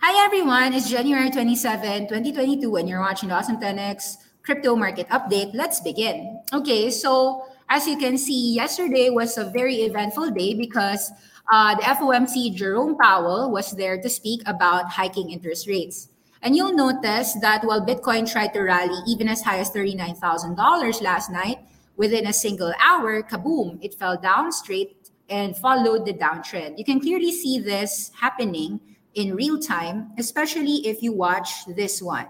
Hi everyone, it's January 27, 2022, and you're watching the Awesome 10X Crypto Market Update. Let's begin. Okay, so as you can see, yesterday was a very eventful day because uh, the FOMC Jerome Powell was there to speak about hiking interest rates. And you'll notice that while Bitcoin tried to rally even as high as $39,000 last night, within a single hour, kaboom, it fell down straight and followed the downtrend. You can clearly see this happening in real time, especially if you watch this one.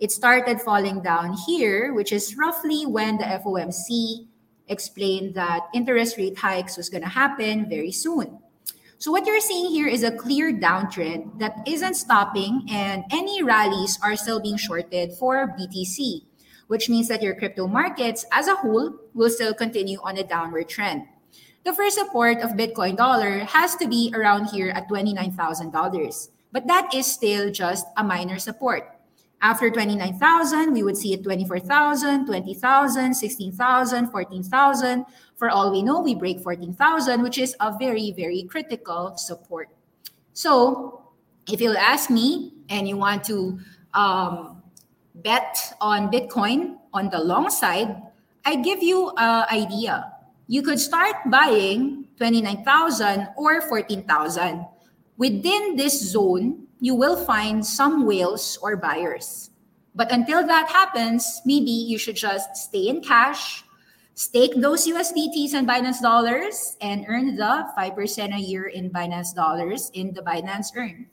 It started falling down here, which is roughly when the FOMC explained that interest rate hikes was going to happen very soon. So what you're seeing here is a clear downtrend that isn't stopping and any rallies are still being shorted for BTC, which means that your crypto markets as a whole will still continue on a downward trend. The first support of Bitcoin dollar has to be around here at $29,000, but that is still just a minor support. After 29,000, we would see it 24,000, 20,000, 16,000, 14,000. For all we know, we break 14,000, which is a very, very critical support. So if you'll ask me and you want to um, bet on Bitcoin on the long side, I give you an idea. You could start buying 29,000 or 14,000. Within this zone, you will find some whales or buyers. But until that happens, maybe you should just stay in cash, stake those USDTs and Binance dollars, and earn the 5% a year in Binance dollars in the Binance Earn.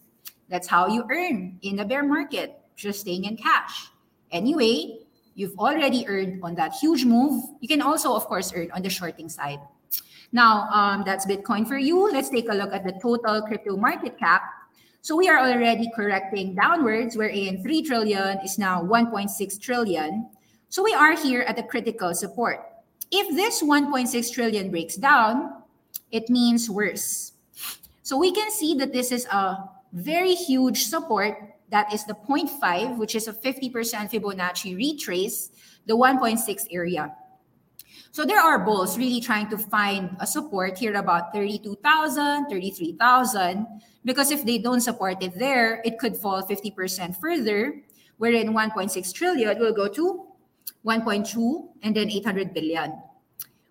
That's how you earn in a bear market, just staying in cash. Anyway, you've already earned on that huge move. You can also, of course, earn on the shorting side. Now, um, that's Bitcoin for you. Let's take a look at the total crypto market cap so we are already correcting downwards, wherein 3 trillion is now 1.6 trillion. So we are here at a critical support. If this 1.6 trillion breaks down, it means worse. So we can see that this is a very huge support. That is the 0.5, which is a 50% Fibonacci retrace, the 1.6 area. So there are bulls really trying to find a support here about 32,000, 33,000, because if they don't support it there, it could fall 50% further, wherein 1.6 trillion will go to 1.2 and then 800 billion.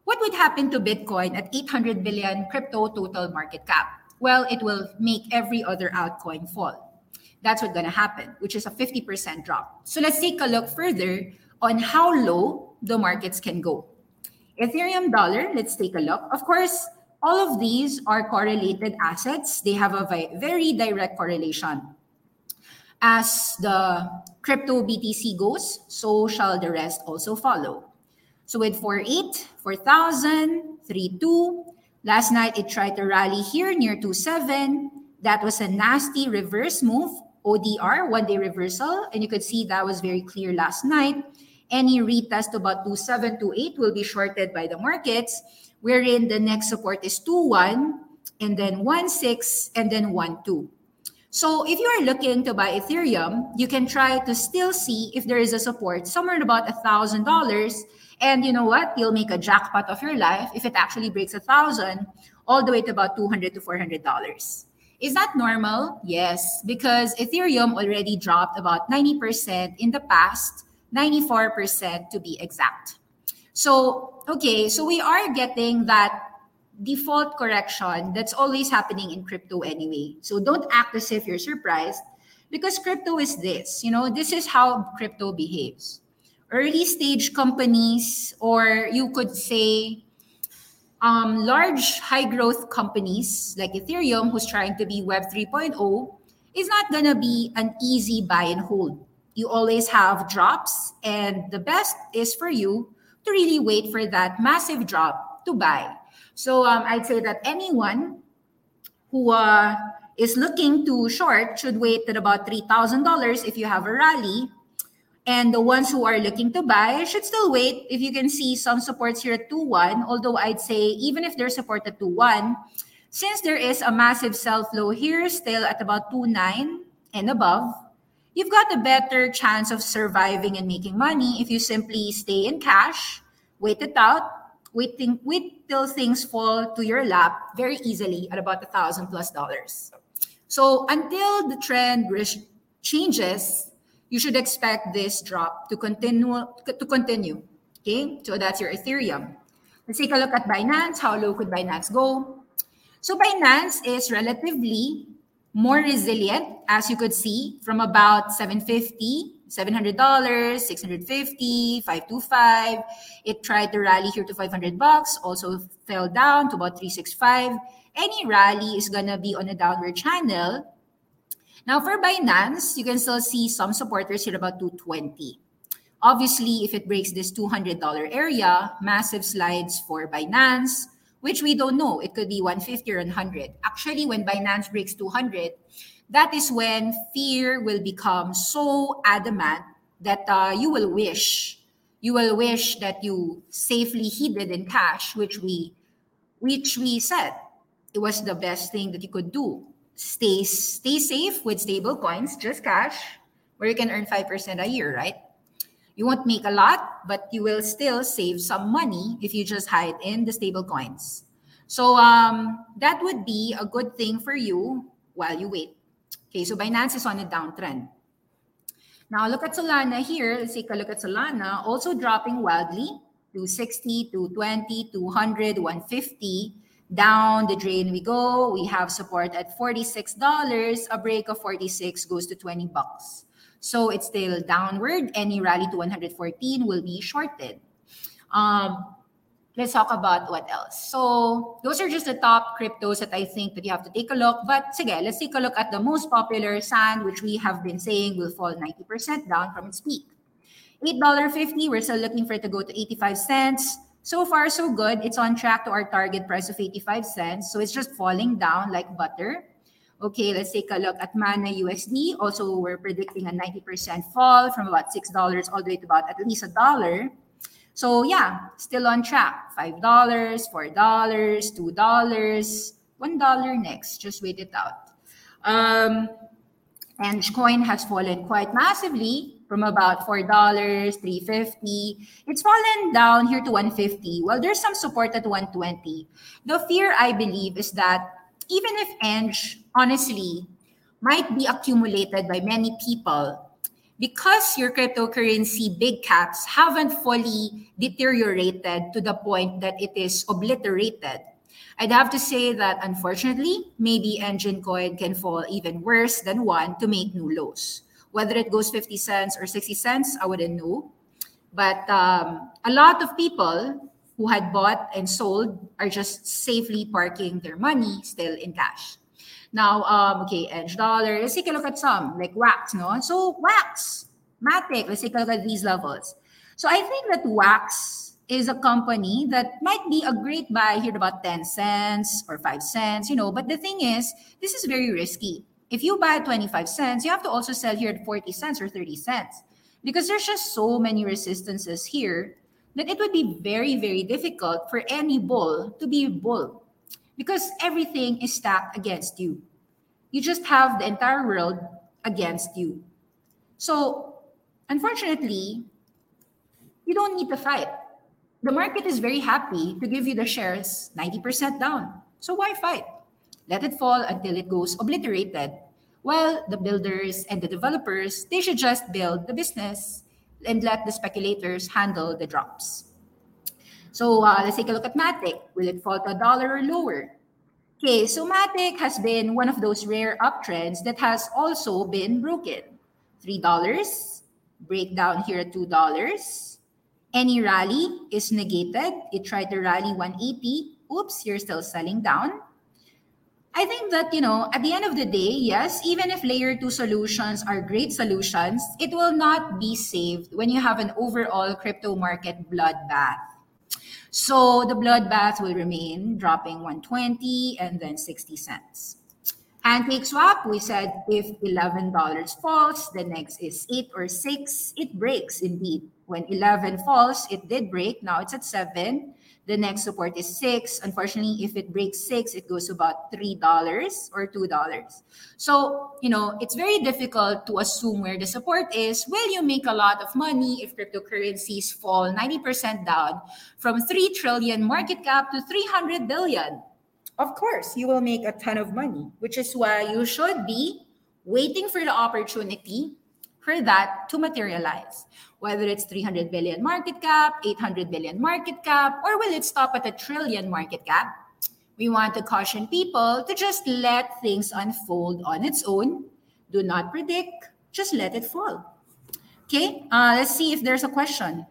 What would happen to Bitcoin at 800 billion crypto total market cap? Well, it will make every other altcoin fall. That's what's going to happen, which is a 50% drop. So let's take a look further on how low the markets can go. Ethereum dollar, let's take a look. Of course, all of these are correlated assets. They have a very direct correlation. As the crypto BTC goes, so shall the rest also follow. So with 4.8, 4,000, 3.2, last night it tried to rally here near 2.7. That was a nasty reverse move, ODR, one day reversal. And you could see that was very clear last night. Any retest about 2728 will be shorted by the markets, wherein the next support is 21 and then 16 and then 12. So if you are looking to buy Ethereum, you can try to still see if there is a support somewhere about a thousand dollars. And you know what? You'll make a jackpot of your life if it actually breaks a thousand, all the way to about 200 to 400 dollars. Is that normal? Yes, because Ethereum already dropped about 90% in the past 94% to be exact. So, okay, so we are getting that default correction that's always happening in crypto anyway. So don't act as if you're surprised because crypto is this, you know, this is how crypto behaves. Early stage companies, or you could say um, large high growth companies like Ethereum, who's trying to be Web 3.0, is not going to be an easy buy and hold. You always have drops and the best is for you to really wait for that massive drop to buy. So um, i'd say that anyone who uh, is looking to short should wait at about $3000 if you have a rally and the ones who are looking to buy should still wait if you can see some supports here at 2-1 although i'd say even if they're support at 2-1 since there is a massive sell flow here still at about 2-9 and above you've got a better chance of surviving and making money if you simply stay in cash, wait it out, wait, think, wait till things fall to your lap very easily at about a thousand plus dollars. So until the trend changes, you should expect this drop to continue to continue. Okay, so that's your Ethereum. Let's take a look at Binance. How low could Binance go? So Binance is relatively more resilient, as you could see, from about 750 $700, 650, 525. It tried to rally here to 500 bucks, also fell down to about 365. Any rally is going to be on a downward channel. Now for Binance, you can still see some supporters here about 220. Obviously, if it breaks this $200 area, massive slides for Binance, which we don't know. It could be 150 or 100. Actually, when Binance breaks 200, that is when fear will become so adamant that uh, you will wish you will wish that you safely hid in cash which we which we said it was the best thing that you could do stay stay safe with stable coins just cash where you can earn 5% a year right you won't make a lot but you will still save some money if you just hide in the stable coins so um, that would be a good thing for you while you wait Okay, so Binance is on a downtrend. Now look at Solana here. Let's take a look at Solana, also dropping wildly to 60, to 20, 200, 150. Down the drain we go. We have support at $46. A break of 46 goes to 20 bucks. So it's still downward. Any rally to 114 will be shorted. Um, let's talk about what else. So those are just the top cryptos that I think that you have to take a look. But sige, let's take a look at the most popular SAND, which we have been saying will fall 90% down from its peak. $8.50, we're still looking for it to go to 85 cents. So far, so good. It's on track to our target price of 85 cents. So it's just falling down like butter. Okay, let's take a look at Mana USD. Also, we're predicting a 90% fall from about $6 all the way to about at least a dollar. So yeah, still on track. $5, $4, $2, $1 next. Just wait it out. Um, Enjin coin has fallen quite massively from about $4, 350 It's fallen down here to 150 Well, there's some support at 120 The fear, I believe, is that even if ENJ, honestly, might be accumulated by many people, because your cryptocurrency big caps haven't fully deteriorated to the point that it is obliterated. I'd have to say that unfortunately, maybe Enjin Coin can fall even worse than one to make new lows. Whether it goes 50 cents or 60 cents, I wouldn't know. But um, a lot of people who had bought and sold are just safely parking their money still in cash. Now, um, okay, EDGE dollar. Let's take a look at some like Wax, no? So Wax, Matic. Let's take a look at these levels. So I think that Wax is a company that might be a great buy here at about 10 cents or 5 cents, you know. But the thing is, this is very risky. If you buy at 25 cents, you have to also sell here at 40 cents or 30 cents because there's just so many resistances here that it would be very, very difficult for any bull to be bull because everything is stacked against you. You just have the entire world against you. So, unfortunately, you don't need to fight. The market is very happy to give you the shares 90% down. So, why fight? Let it fall until it goes obliterated. While the builders and the developers, they should just build the business and let the speculators handle the drops. So uh, let's take a look at Matic. Will it fall to a dollar or lower? Okay, so Matic has been one of those rare uptrends that has also been broken. $3, breakdown here at $2. Any rally is negated. It tried to rally 180. Oops, you're still selling down. I think that, you know, at the end of the day, yes, even if layer two solutions are great solutions, it will not be saved when you have an overall crypto market bloodbath. So the bloodbath will remain dropping 120 and then 60 cents. Pancake swap, we said if $11 falls, the next is 8 or 6. It breaks indeed. When 11 falls, it did break. Now it's at 7. The next support is six. Unfortunately, if it breaks six, it goes about $3 or $2. So, you know, it's very difficult to assume where the support is. Will you make a lot of money if cryptocurrencies fall 90% down from 3 trillion market cap to 300 billion? of course, you will make a ton of money, which is why you should be waiting for the opportunity for that to materialize. Whether it's 300 billion market cap, 800 billion market cap, or will it stop at a trillion market cap? We want to caution people to just let things unfold on its own. Do not predict, just let it fall. Okay, uh, let's see if there's a question.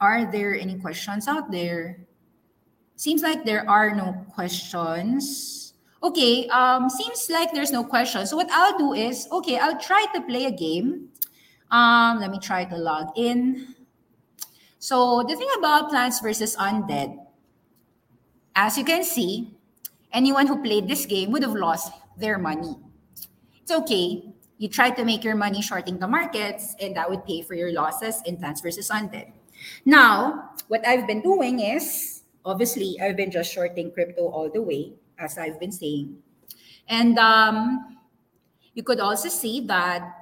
Are there any questions out there? Seems like there are no questions. Okay, um, seems like there's no questions. So what I'll do is, okay, I'll try to play a game. Um, let me try to log in. So the thing about Plants versus Undead, as you can see, anyone who played this game would have lost their money. It's okay you try to make your money shorting the markets, and that would pay for your losses in Plants versus Undead. Now, what I've been doing is obviously I've been just shorting crypto all the way, as I've been saying. And um, you could also see that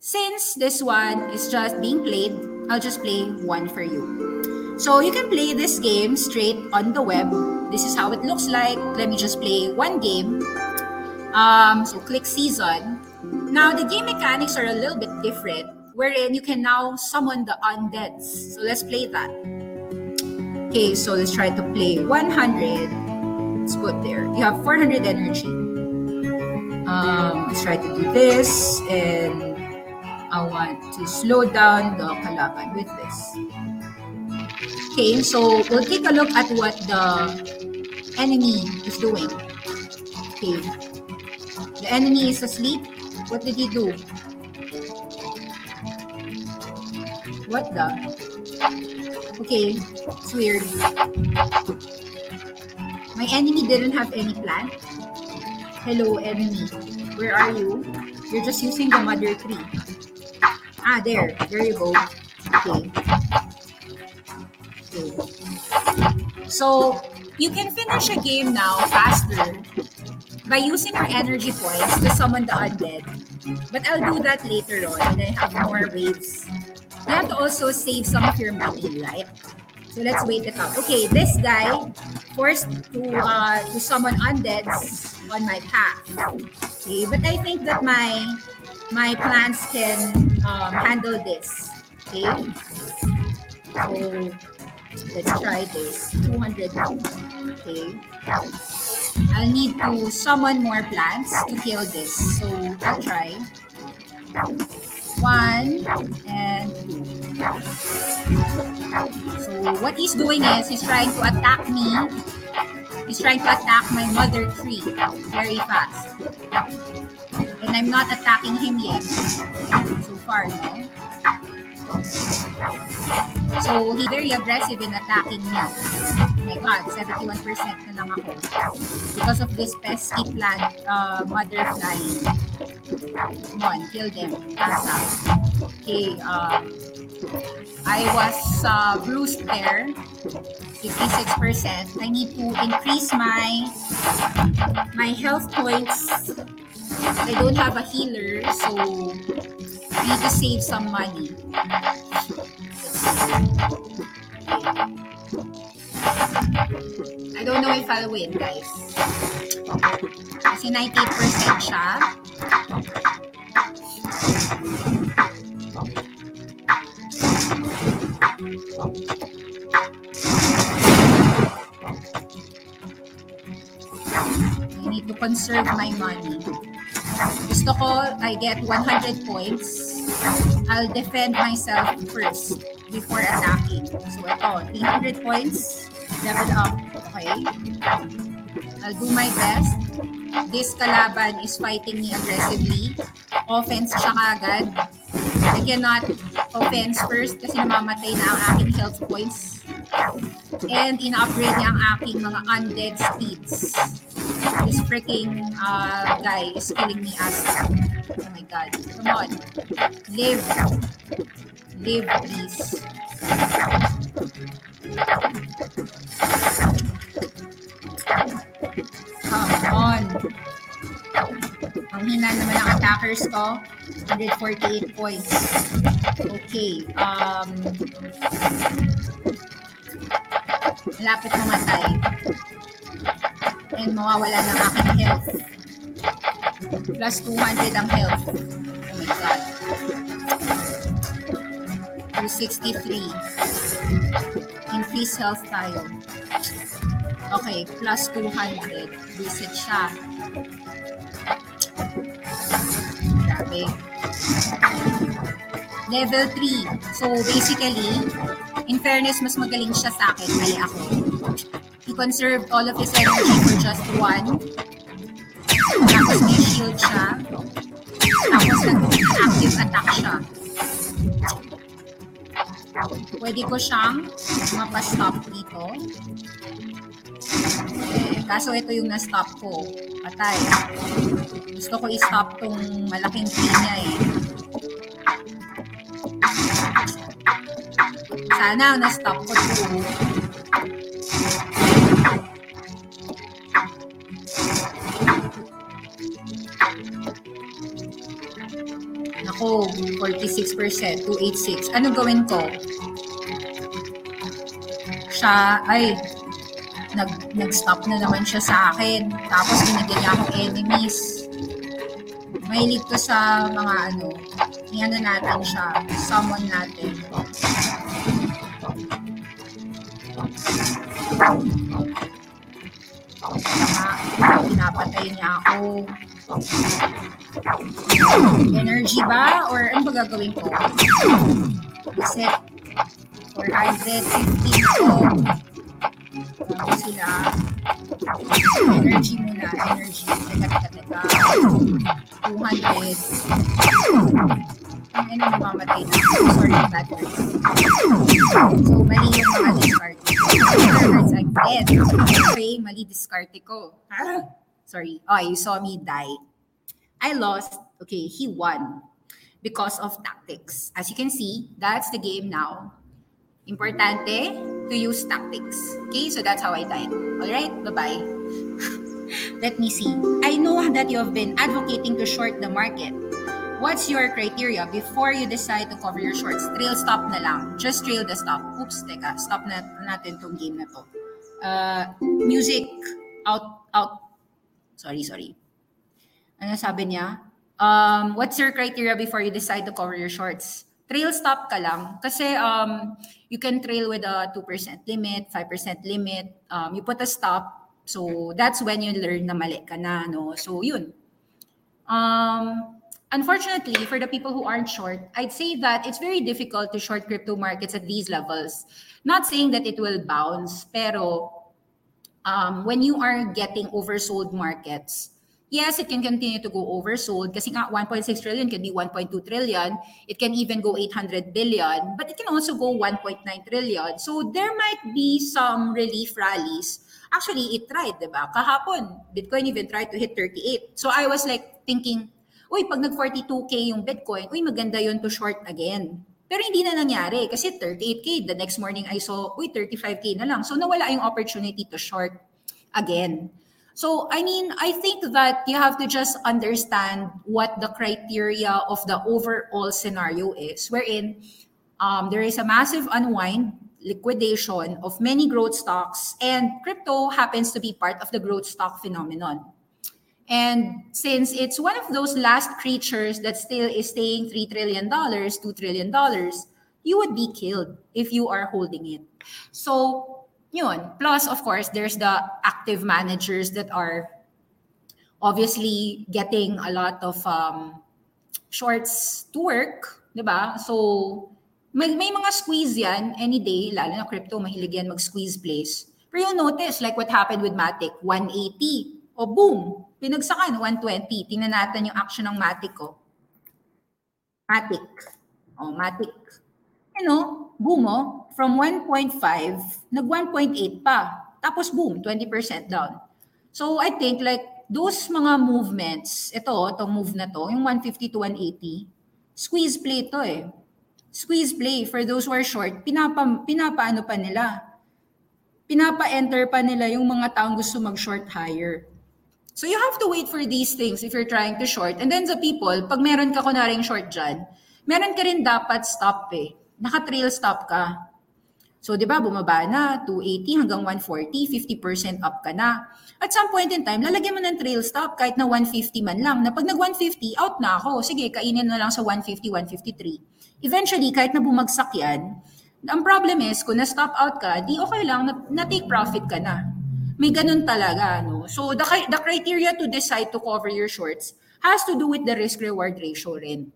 since this one is just being played, I'll just play one for you. So you can play this game straight on the web. This is how it looks like. Let me just play one game. Um, so click season. Now, the game mechanics are a little bit different, wherein you can now summon the undeads. So let's play that. Okay, so let's try to play 100. Let's put there. You have 400 energy. Um, let's try to do this, and I want to slow down the kalaban with this. Okay, so we'll take a look at what the enemy is doing. Okay, the enemy is asleep what did he do? What the? Okay, it's weird. My enemy didn't have any plan. Hello, enemy. Where are you? You're just using the mother tree. Ah, there. There you go. Okay. Okay. So, you can finish a game now faster by using your energy points to summon the undead. But I'll do that later on when I have more waves. You have to also save some of your money, right? So let's wait it out. Okay, this guy forced to uh, to summon undeads on my path. Okay, but I think that my my plants can um, handle this. Okay, so let's try this. 200. Okay. I'll need to summon more plants to kill this. So I'll try. One and. So what he's doing is he's trying to attack me. He's trying to attack my mother tree very fast. And I'm not attacking him yet. So far, no? So, he's very aggressive in attacking me. My God, 71% na lang ako. Because of this pesky plant, uh, mother flying. Come on, kill them. Asa. Okay, uh, I was uh, bruised there. 56%. I need to increase my my health points. I don't have a healer, so need to save some money. I don't know if I'll win, guys. Kasi 98% siya. I need to conserve my money. Gusto ko, I get 100 points. I'll defend myself first before attacking. So ito, 300 points, level up. Okay. I'll do my best. This kalaban is fighting me aggressively. Offense siya kagad. I cannot offense first kasi namamatay na ang aking health points. And in-upgrade niya ang aking mga undead speeds. This freaking uh, guy is killing me as Oh my god. Come on. Live. Live, please. Come on. Ang hina naman ng attackers ko. 148 points. Okay. Um, malapit mamatay. And mawawala ng aking health. Plus 200 ang health. Oh my God. 263. Increase health tayo. Okay, plus 200. Visit siya. Grabe. Level 3. So, basically, in fairness, mas magaling siya sa akin. Mali ako. He conserved all of his energy for just one. Tapos may shield siya. Tapos nag-active attack siya. Pwede ko siyang mapastop dito. Eh, kaso ito yung na-stop ko. Patay. Gusto ko i-stop tong malaking tree niya eh. Sana na-stop ko to. 46%, 286. Anong gawin ko? Siya, ay, nag, nag-stop na naman siya sa akin. Tapos binigyan niya akong enemies. Mahilig to sa mga ano, na natin siya, summon natin. Tama, pinapatay niya ako. Energy ba? Or ano ba gagawin ko? Reset. 450 ko. Bago sila. Energy muna. Energy. Teka, teka, teka. 200. Ang ina namamatay na. Sorry, word. So, mali yung mga discard. Cards again. Okay, mali discard ko. Ah, sorry. Oh, you saw me die. I lost. Okay, he won because of tactics. As you can see, that's the game now. Importante to use tactics. Okay, so that's how I died. All right, bye-bye. Let me see. I know that you have been advocating to short the market. What's your criteria before you decide to cover your shorts? Trail stop na lang. Just trail the stop. Oops, teka. Stop na natin tong game na to. Uh, music. Out, out. Sorry, sorry. Ano sabi niya? Um, what's your criteria before you decide to cover your shorts? Trail stop ka lang. Kasi um, you can trail with a 2% limit, 5% limit. Um, you put a stop. So that's when you learn na mali ka na. No? So yun. Um, unfortunately, for the people who aren't short, I'd say that it's very difficult to short crypto markets at these levels. Not saying that it will bounce, pero um, when you are getting oversold markets, yes, it can continue to go oversold kasi nga 1.6 trillion can be 1.2 trillion. It can even go 800 billion, but it can also go 1.9 trillion. So there might be some relief rallies. Actually, it tried, di ba? Kahapon, Bitcoin even tried to hit 38. So I was like thinking, uy, pag nag-42K yung Bitcoin, uy, maganda yun to short again. Pero hindi na nangyari kasi 38K. The next morning I saw, uy, 35K na lang. So nawala yung opportunity to short again. So, I mean, I think that you have to just understand what the criteria of the overall scenario is, wherein um, there is a massive unwind, liquidation of many growth stocks, and crypto happens to be part of the growth stock phenomenon. And since it's one of those last creatures that still is staying $3 trillion, $2 trillion, you would be killed if you are holding it. So, yun. Plus, of course, there's the active managers that are obviously getting a lot of um, shorts to work, di ba? So, may, may mga squeeze yan any day, lalo na crypto, mahilig yan mag-squeeze place. Pero you'll notice, like what happened with Matic, 180. O boom, pinagsakan, 120. Tingnan natin yung action ng Matic ko. Matic. O, Matic. You know, boom oh, from 1.5, nag 1.8 pa. Tapos boom, 20% down. So I think like those mga movements, ito, itong move na to, yung 150 to 180, squeeze play to eh. Squeeze play for those who are short, pinapa, pinapaano pa nila. Pinapa-enter pa nila yung mga taong gusto mag-short higher. So you have to wait for these things if you're trying to short. And then the people, pag meron ka kunaring short dyan, meron ka rin dapat stop eh. Naka-trail stop ka. So, di ba, bumaba na, 280 hanggang 140, 50% up ka na. At some point in time, lalagyan mo ng trail stop kahit na 150 man lang. Na pag nag-150, out na ako. Sige, kainin na lang sa 150, 153. Eventually, kahit na bumagsak yan, ang problem is, kung na-stop out ka, di okay lang, na-take profit ka na. May ganun talaga. No? So, the, the criteria to decide to cover your shorts has to do with the risk-reward ratio rin.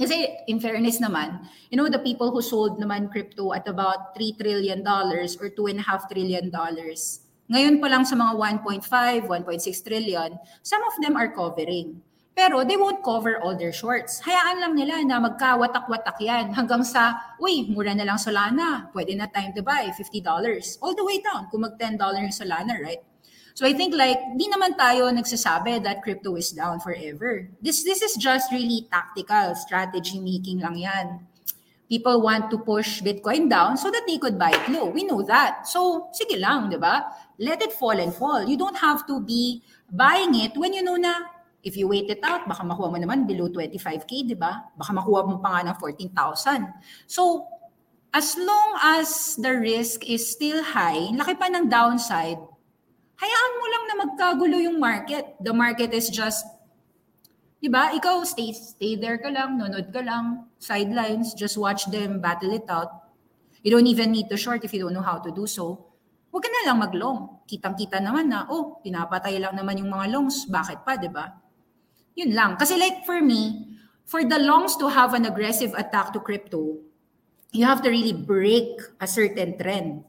Kasi in fairness naman, you know, the people who sold naman crypto at about $3 trillion dollars or $2.5 trillion dollars, ngayon pa lang sa mga 1.5, 1.6 trillion, some of them are covering. Pero they won't cover all their shorts. Hayaan lang nila na magkawatak-watak yan hanggang sa, uy, mura na lang Solana. Pwede na time to buy, $50. All the way down kung mag $10 yung Solana, right? So I think like di naman tayo nagsasabi that crypto is down forever. This this is just really tactical strategy making lang yan. People want to push Bitcoin down so that they could buy it low. We know that. So sige lang, 'di ba? Let it fall and fall. You don't have to be buying it when you know na if you wait it out, baka makuha mo naman below 25k, 'di ba? Baka makuha mo pa nga ng 14,000. So as long as the risk is still high, laki pa ng downside, hayaan mo lang na magkagulo yung market. The market is just, di ba, ikaw stay, stay there ka lang, nunod ka lang, sidelines, just watch them battle it out. You don't even need to short if you don't know how to do so. Huwag ka na lang mag-long. Kitang-kita naman na, oh, pinapatay lang naman yung mga longs. Bakit pa, di ba? Yun lang. Kasi like for me, for the longs to have an aggressive attack to crypto, you have to really break a certain trend.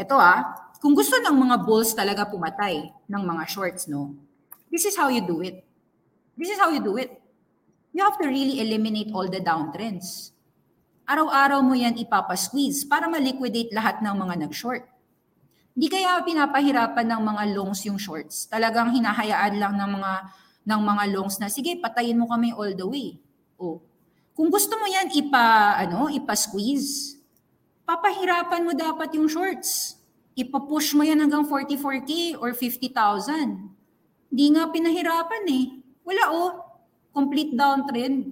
Ito ah, kung gusto ng mga bulls talaga pumatay ng mga shorts, no? This is how you do it. This is how you do it. You have to really eliminate all the downtrends. Araw-araw mo yan ipapasqueeze para ma-liquidate lahat ng mga nag-short. Hindi kaya pinapahirapan ng mga longs yung shorts. Talagang hinahayaan lang ng mga ng mga longs na sige, patayin mo kami all the way. Oh. Kung gusto mo yan ipa ano, ipa-squeeze, papahirapan mo dapat yung shorts ipapush mo yan hanggang 44K or 50,000. Hindi nga pinahirapan eh. Wala oh. Complete downtrend.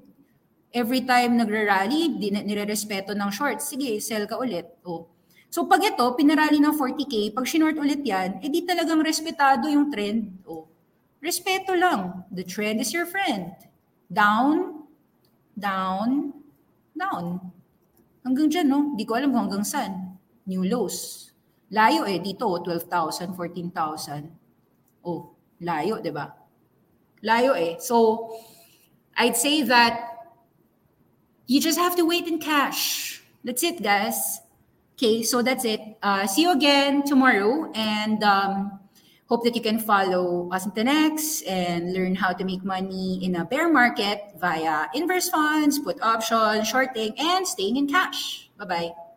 Every time nagra-rally, di na nire-respeto ng shorts. Sige, sell ka ulit. Oh. So pag ito, pinarally ng 40K, pag sinort ulit yan, edi eh talagang respetado yung trend. Oh. Respeto lang. The trend is your friend. Down, down, down. Hanggang dyan, no? Di ko alam kung hanggang saan. New lows. Layo eh, dito, 12,000, 14,000. Oh, layo, di ba? Layo eh. So, I'd say that you just have to wait in cash. That's it, guys. Okay, so that's it. Uh, see you again tomorrow and um, hope that you can follow us in the next and learn how to make money in a bear market via inverse funds, put options, shorting, and staying in cash. Bye-bye.